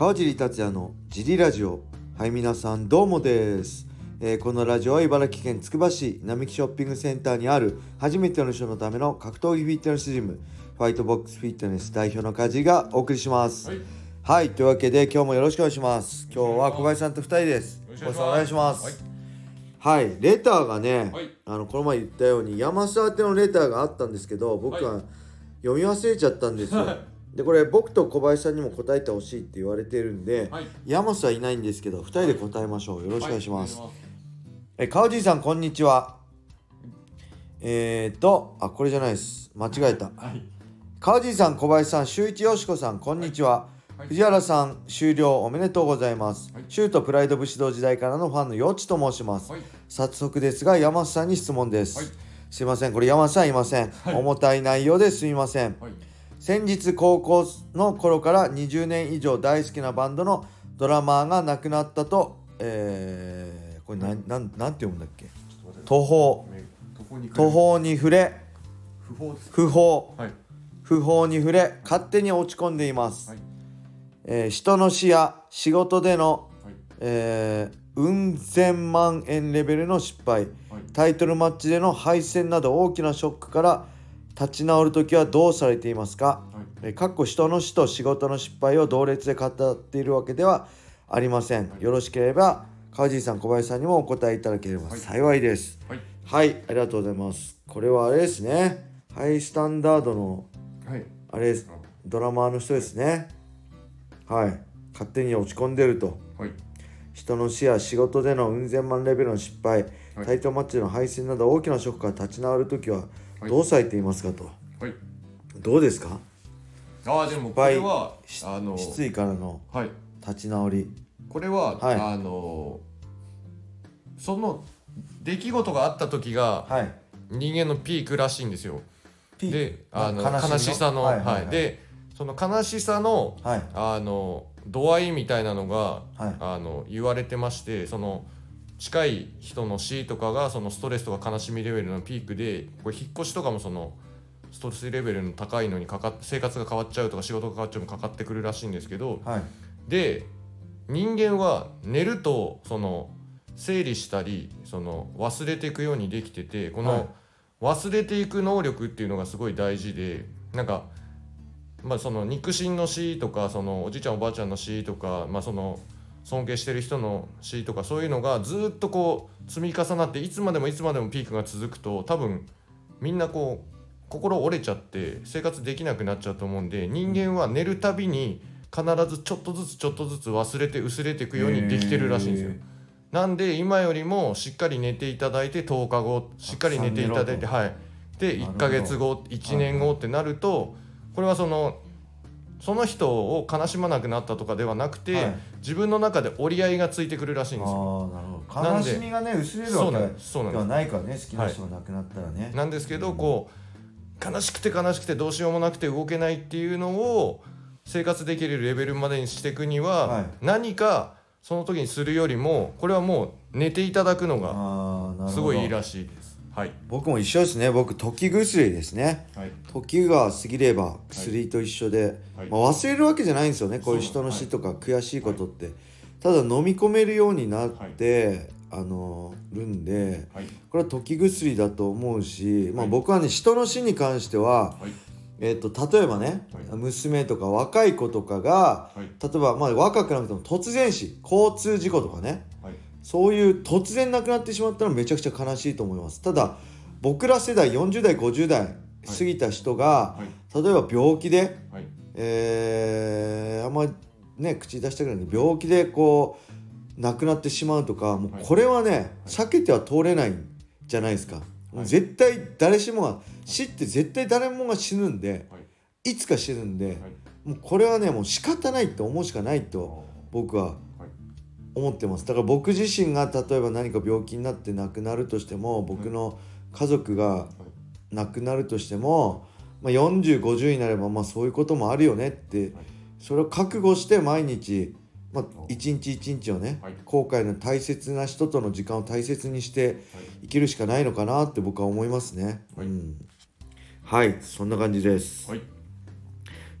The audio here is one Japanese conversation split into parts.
川尻達也のジリラジオ。はい皆さんどうもです、えーこのラジオは茨城県つくば市並木ショッピングセンターにある初めての人のための格闘技フィットネスジムファイトボックスフィットネス代表の梶がお送りします。はい。はい、というわけで今日もよろしくお願いします。今日は小林さんと2人です。よろしく小林さんお願いします。はい。はい、レターがね、はい。あのこの前言ったように山下宛てのレターがあったんですけど僕ははい。読み忘れちゃったんですよ。でこれ僕と小林さんにも答えてほしいって言われてるんで、はい山下はいないんですけど2人で答えましょう。よろしくお願いします。はえ川尻さんこんにちは。えーとあこれじゃないです間違えた。はい川尻さん小林さん周一よしこさんこんにちは。はい藤原さん終了おめでとうございます。はいシュートプライド武士道時代からのファンのよちと申します。はい早速ですが山下さんに質問です、はいすいませんこれ山下さんいません、はい重たい内容ですみませんはい先日高校の頃から20年以上大好きなバンドのドラマーが亡くなったとえー、これなんなん。なんて読むんだっけ？途方。途方に触れ。不法不法。はい。不法に触れ。勝手に落ち込んでいます、はい。えー人の死や仕事での、はい。えー、うん千万円レベルの失敗。はい。タイトルマッチでの敗戦など大きなショックから立ち直るときはどうされていますか、はい。えーかっこ人の死と仕事の失敗を同列で語っているわけではありません、はい。よろしければ川尻さん小林さんにもお答えいただければはい。幸いです。はい。はい、ありがとうございます。これはあれですね。ハイスタンダードのはい。あれです。ドラマーの人ですね。はい。勝手に落ち込んでると。はい。人の死や仕事でのうん千万レベルの失敗、はい。タイトルマッチでの敗戦など大きなショックから立ち直るときははいどうされていますかと、はい。どうですか？ああでもこれはしあの失意からのはい。立ち直り。これははい。あのその出来事があった時がはい。人間のピークらしいんですよ。ピーク？であのあ悲しさのははいいはい。はい。でその悲しさのはい。あの度合いみたいなのがはい。あの言われてましてその近い人の死とかがそのストレスとか悲しみレベルのピークでこれ引っ越しとかもそのストレスレベルの高いのにかかっ生活が変わっちゃうとか仕事が変わっちゃうのもかかってくるらしいんですけどはい。で人間は寝るとその整理したりその忘れていくようにできててこはい。の忘れていく能力っていうのがすごい大事でなんかまあその肉親の死とかそのおじいちゃんおばあちゃんの死とかまあその尊敬してる人の死とかそういうのがずっとこう積み重なっていつまでもいつまでもピークが続くと多分みんなこう心折れちゃって生活できなくなっちゃうと思うんで人間は寝るたびに必ずちょっとずつちょっとずつ忘れて薄れていくようにできてるらしいんですよ。なんで今よりもしっかり寝ていただいて10日後しっかり寝ていただいてはいで1ヶ月後1年後ってなるとこれはそのその人を悲しまなくなったとかではなくて、はい。自分の中で折り合いがついてくるらしいんああですよ。なるほど。悲しみがね薄れるそうなんわけではないからね好きな人が亡くなったらね、なんですけどこう悲しくて悲しくてどうしようもなくて動けないっていうのを生活できるレベルまでにしていくには、はい。何かその時にするよりもこれはもう寝ていただくのがすごいいいらしい。はい、僕も一緒ですね。僕時薬ですね。はい。時が過ぎれば薬と一緒で、はい。まあ、忘れるわけじゃないんですよね。こういう人の死とか悔しいことって、ただ飲み込めるようになって、あのるんではい。これは時薬だと思うし、まあ、はい僕はね人の死に関しては、はい。えっと例えばね、はい。娘とか若い子とかがはい。例えば、まあ、若くなくても突然死交通事故とかね。はいそういう突然亡くなってしまったらめちゃくちゃ悲しいと思います。ただ僕ら世代40代50代過ぎた人が、はい。例えば病気で、はい。えーあんまりね口出したくない病気でこう亡くなってしまうとかもうはい。これはね、避けては通れないんじゃないですか、絶対誰しもが死って絶対誰もが死ぬんではい。いつか死ぬんで、はい。もうこれはねもう仕方ないって思うしかないと僕は思ってます。だから僕自身が例えば何か病気になって亡くなるとしても僕の家族が亡くなるとしても、まあ、4050になればまあそういうこともあるよねってそれを覚悟して毎日、まあ、一日一日をねはい。後悔の大切な人との時間を大切にして生きるしかないのかなって僕は思いますね。はい。うん、はい。そんな感じです。はい。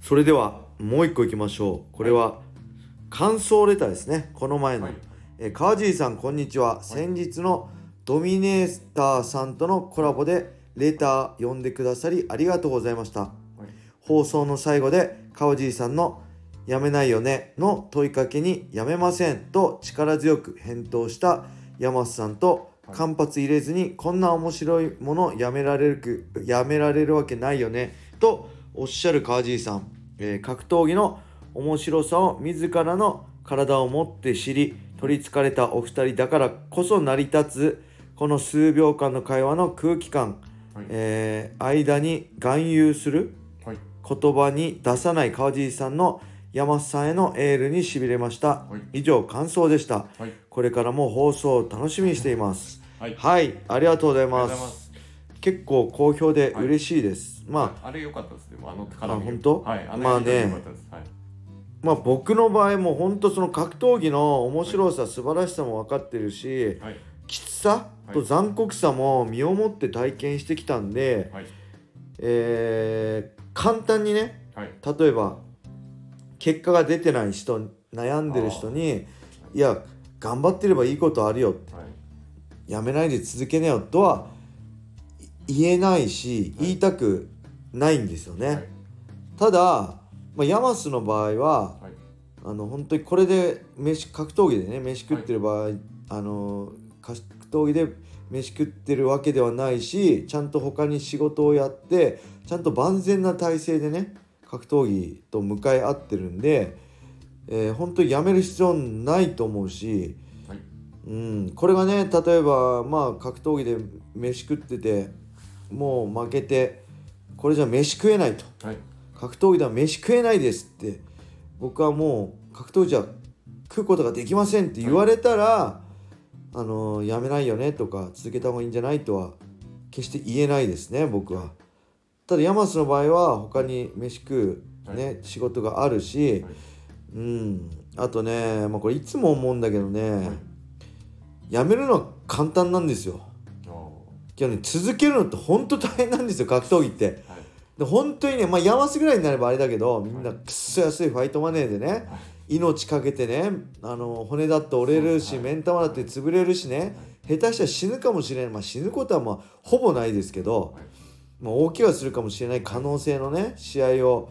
それではもう一個いきましょう。これは、感想レターですね。この前の、はい。えー川尻さんこんにちは、先日のドミネーターさんとのコラボでレター読んでくださりありがとうございました。はい。放送の最後で川尻さんの「やめないよね」の問いかけに「やめません」と力強く返答した山瀬さんとはい。間髪入れずにこんな面白いものやめられるやめられるわけないよねとおっしゃる川尻さん、えー格闘技の面白さを自らの体を持って知り取りつかれたお二人だからこそ成り立つこの数秒間の会話の空気感、はい。えー間に含有するはい。言葉に出さない川尻さんの山瀬さんへのエールにしびれました、はい。以上感想でした。はい。これからも放送を楽しみにしています。はい。はい。ありがとうございます。結構好評で嬉しいです、まああれ良かったです。ねあの絡み。あ本当？まあねまあ僕の場合も本当その格闘技の面白さ素晴らしさも分かってるしはい。きつさと残酷さも身をもって体験してきたんで、はい。えー簡単にねはい。例えば結果が出てない人悩んでる人にいや頑張ってればいいことあるよはい。やめないで続けなよとはい言えないしはい。言いたくないんですよね、はい。ただ、まあ、ヤマスの場合ははい。あの本当にこれで飯格闘技でね飯食ってる場合、あの格闘技で飯食ってるわけではないしちゃんと他に仕事をやってちゃんと万全な体制でね格闘技と向かい合ってるんで、えー本当にやめる必要ないと思うし、はい。うん、これがね例えばまあ格闘技で飯食っててもう負けてこれじゃ飯食えないと。はい格闘技では飯食えないですって僕はもう格闘技じゃ食うことができませんって言われたら、あのやめないよねとか続けた方がいいんじゃないとは決して言えないですね僕は。ただ山瀬の場合は他に飯食う、ね仕事があるし、はい。うん。あとね、まあ、これいつも思うんだけどね、はいやめるのは簡単なんですよけどね続けるのって本当大変なんですよ格闘技って。はいで本当にね、まあ、山瀬ぐらいになればあれだけどみんなくっそ安いファイトマネーでね命かけてねあの骨だって折れるしはい。目ん玉だって潰れるしね下手したら死ぬかもしれない、まあ、死ぬことはまあほぼないですけど、はい。まあ、大怪我するかもしれない可能性のね試合を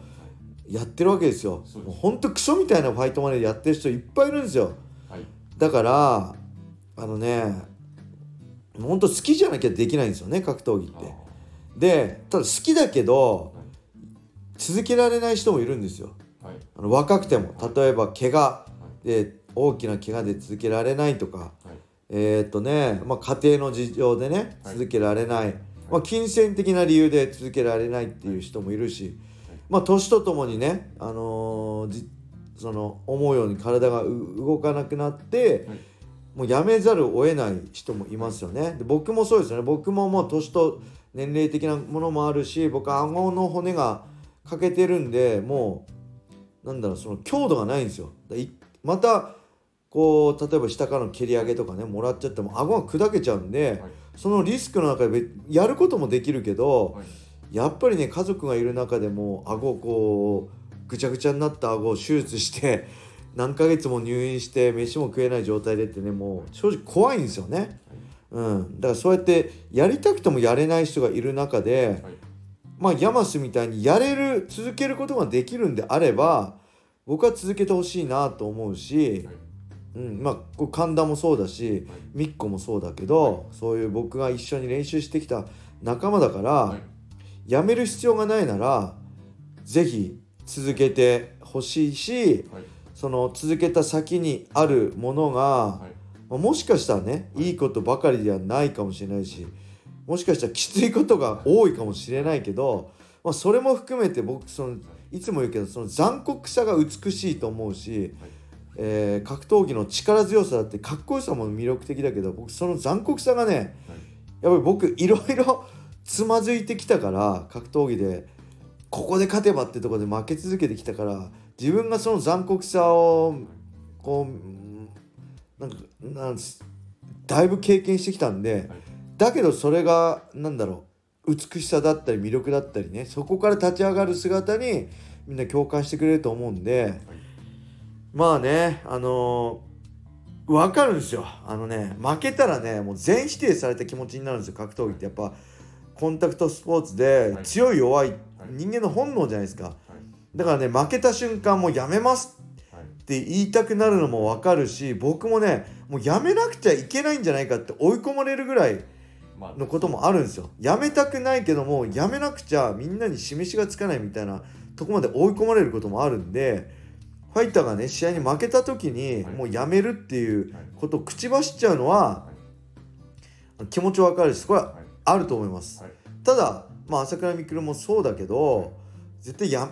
やってるわけですよ。もう本当クソみたいなファイトマネーでやってる人いっぱいいるんですよ。はい。だからあのね本当好きじゃなきゃできないんですよね格闘技っあて。でただ好きだけど続けられない人もいるんですよ。ーはい。あの若くても例えば怪我で大きな怪我で続けられないとかはい。えーっとね、まあ、家庭の事情でねはい。続けられない、まあ、金銭的な理由で続けられないっていう人もいるし、まあ、年とともにね、あのーじその思うように体がう動かなくなって、はい。もうやめざるを得ない人もいますよね。で僕もそうですよね。僕ももう年と年齢的なものもあるし僕は顎の骨が欠けてるんでもうなんだろうその強度がないんですよ。またこう例えば下からの蹴り上げとかねもらっちゃっても顎が砕けちゃうんで、はいそのリスクの中でべやることもできるけど、はいやっぱりね家族がいる中でも顎こうぐちゃぐちゃになった顎を手術して何ヶ月も入院して飯も食えない状態でってねもう正直怖いんですよね。うん、だからそうやってやりたくてもやれない人がいる中で、はい。まあヤマスみたいにやれる続けることができるんであれば僕は続けてほしいなと思うし、はい。うん、まあ神田もそうだしみっこもそうだけど、そういう僕が一緒に練習してきた仲間だから、はい。やめる必要がないならぜひ続けてほしいしはい。その続けた先にあるものが、はいまあもしかしたらねい。いことばかりではないかもしれないしもしかしたらきついことが多いかもしれないけど、まあ、それも含めて僕そのいつも言うけどその残酷さが美しいと思うし、えー格闘技の力強さだってかっこよさも魅力的だけど僕その残酷さがねやっぱり僕いろいろつまずいてきたから格闘技でここで勝てばってところで負け続けてきたから自分がその残酷さをこううんなんかなんすだいぶ経験してきたんで、だけどそれがなんだろう美しさだったり魅力だったりねそこから立ち上がる姿にみんな共感してくれると思うんで、まあねあのー、分かるんですよ。あのね負けたらねもう全否定された気持ちになるんですよ格闘技って。やっぱコンタクトスポーツで強い弱い人間の本能じゃないですか。だからね負けた瞬間もうやめますって言いたくなるのも分かるし僕もねもうやめなくちゃいけないんじゃないかって追い込まれるぐらいのこともあるんですよ。やめたくないけどもやめなくちゃみんなに示しがつかないみたいなとこまで追い込まれることもあるんでファイターがね試合に負けた時にもうやめるっていうことを口走っちゃうのは気持ちわかるしこれはあると思います。ただまあ朝倉未来もそうだけど絶対や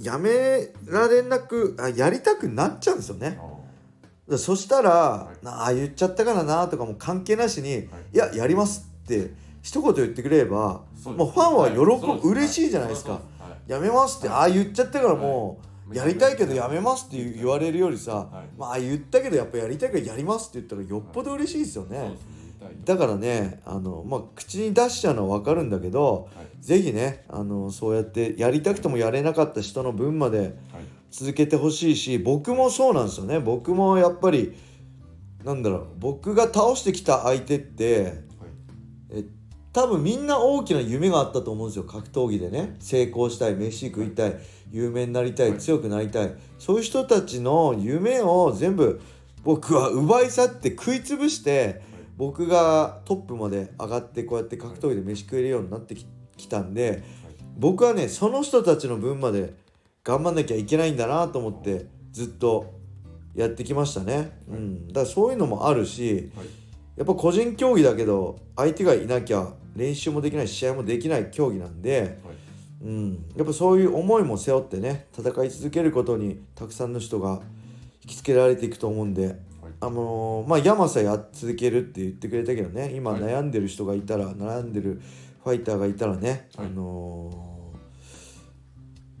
やめられなくあやりたくなっちゃうんですよね。そしたら、はい、ああ言っちゃったからなとかも関係なしに、はい、いややりますって一言言ってくれればもうファンは喜ぶ、はい、嬉しいじゃないですか、やめますってああ言っちゃったからもう、やりたいけどやめますって言われるよりさ、まあ言ったけどやっぱやりたいからやりますって言ったらよっぽど嬉しいですよね。だからねあの、まあ、口に出しちゃうのは分かるんだけど、はい、ぜひねあのそうやってやりたくてもやれなかった人の分まで続けてほしいし僕もそうなんですよね。僕もやっぱりなんだろう僕が倒してきた相手って、はい、え多分みんな大きな夢があったと思うんですよ。格闘技でね。成功したい飯食いたい有名になりたい強くなりたい。そういう人たちの夢を全部僕は奪い去って食いつぶして僕がトップまで上がってこうやって格闘技で飯食えるようになってきたんで僕はねその人たちの分まで頑張んなきゃいけないんだなと思ってずっとやってきましたね、うん、だからそういうのもあるし、やっぱ個人競技だけど相手がいなきゃ練習もできない試合もできない競技なんで、うん、やっぱそういう思いも背負ってね戦い続けることにたくさんの人が引きつけられていくと思うんであのー、まあ山さや続けるって言ってくれたけどね。今悩んでる人がいたら、悩んでるファイターがいたらね、あの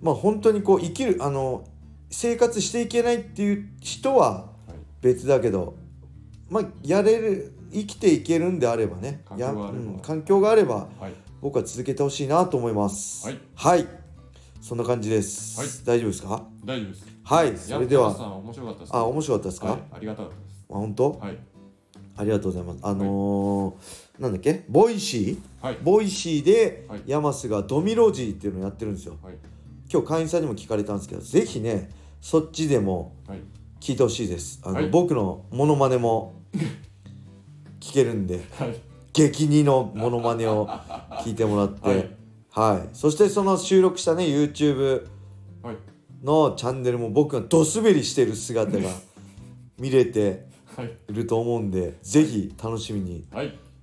ー、まあ本当にこう生きるあの生活していけないっていう人は別だけど、まあやれる生きていけるんであればね環境があれば,、うん、環境があれば、僕は続けてほしいなと思います。はい、はい。そんな感じです。はい、大丈夫ですか？大丈夫です。はい、それでは。面白かったです、あ、面白かったですか？はい、ありがとうあ、本当？はい。ありがとうございます。あのー、なんだっけ？ボイシー？はい、ボイシーで、はい、ヤマスがドミロジーっていうのをやってるんですよ。はい、今日会員さんにも聞かれたんですけど、ぜひね、そっちでも聞いてほしいです。あの、僕のモノマネも 聞けるんで、はい、激似のモノマネを聞いてもらって。はい、そしてその収録したね YouTube のチャンネルも僕がド滑りしてる姿が見れてると思うんで、はい、ぜひ楽しみに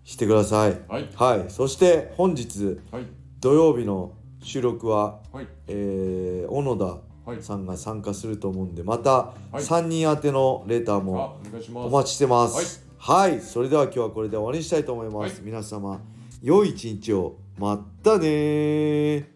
してください、はい、はい、そして本日、はい、土曜日の収録は、はい、えー、小野田さんが参加すると思うんでまた3人宛てのレターもお待ちしてます。はい、それでは今日はこれで終わりにしたいと思います、皆様良い一日を。まったね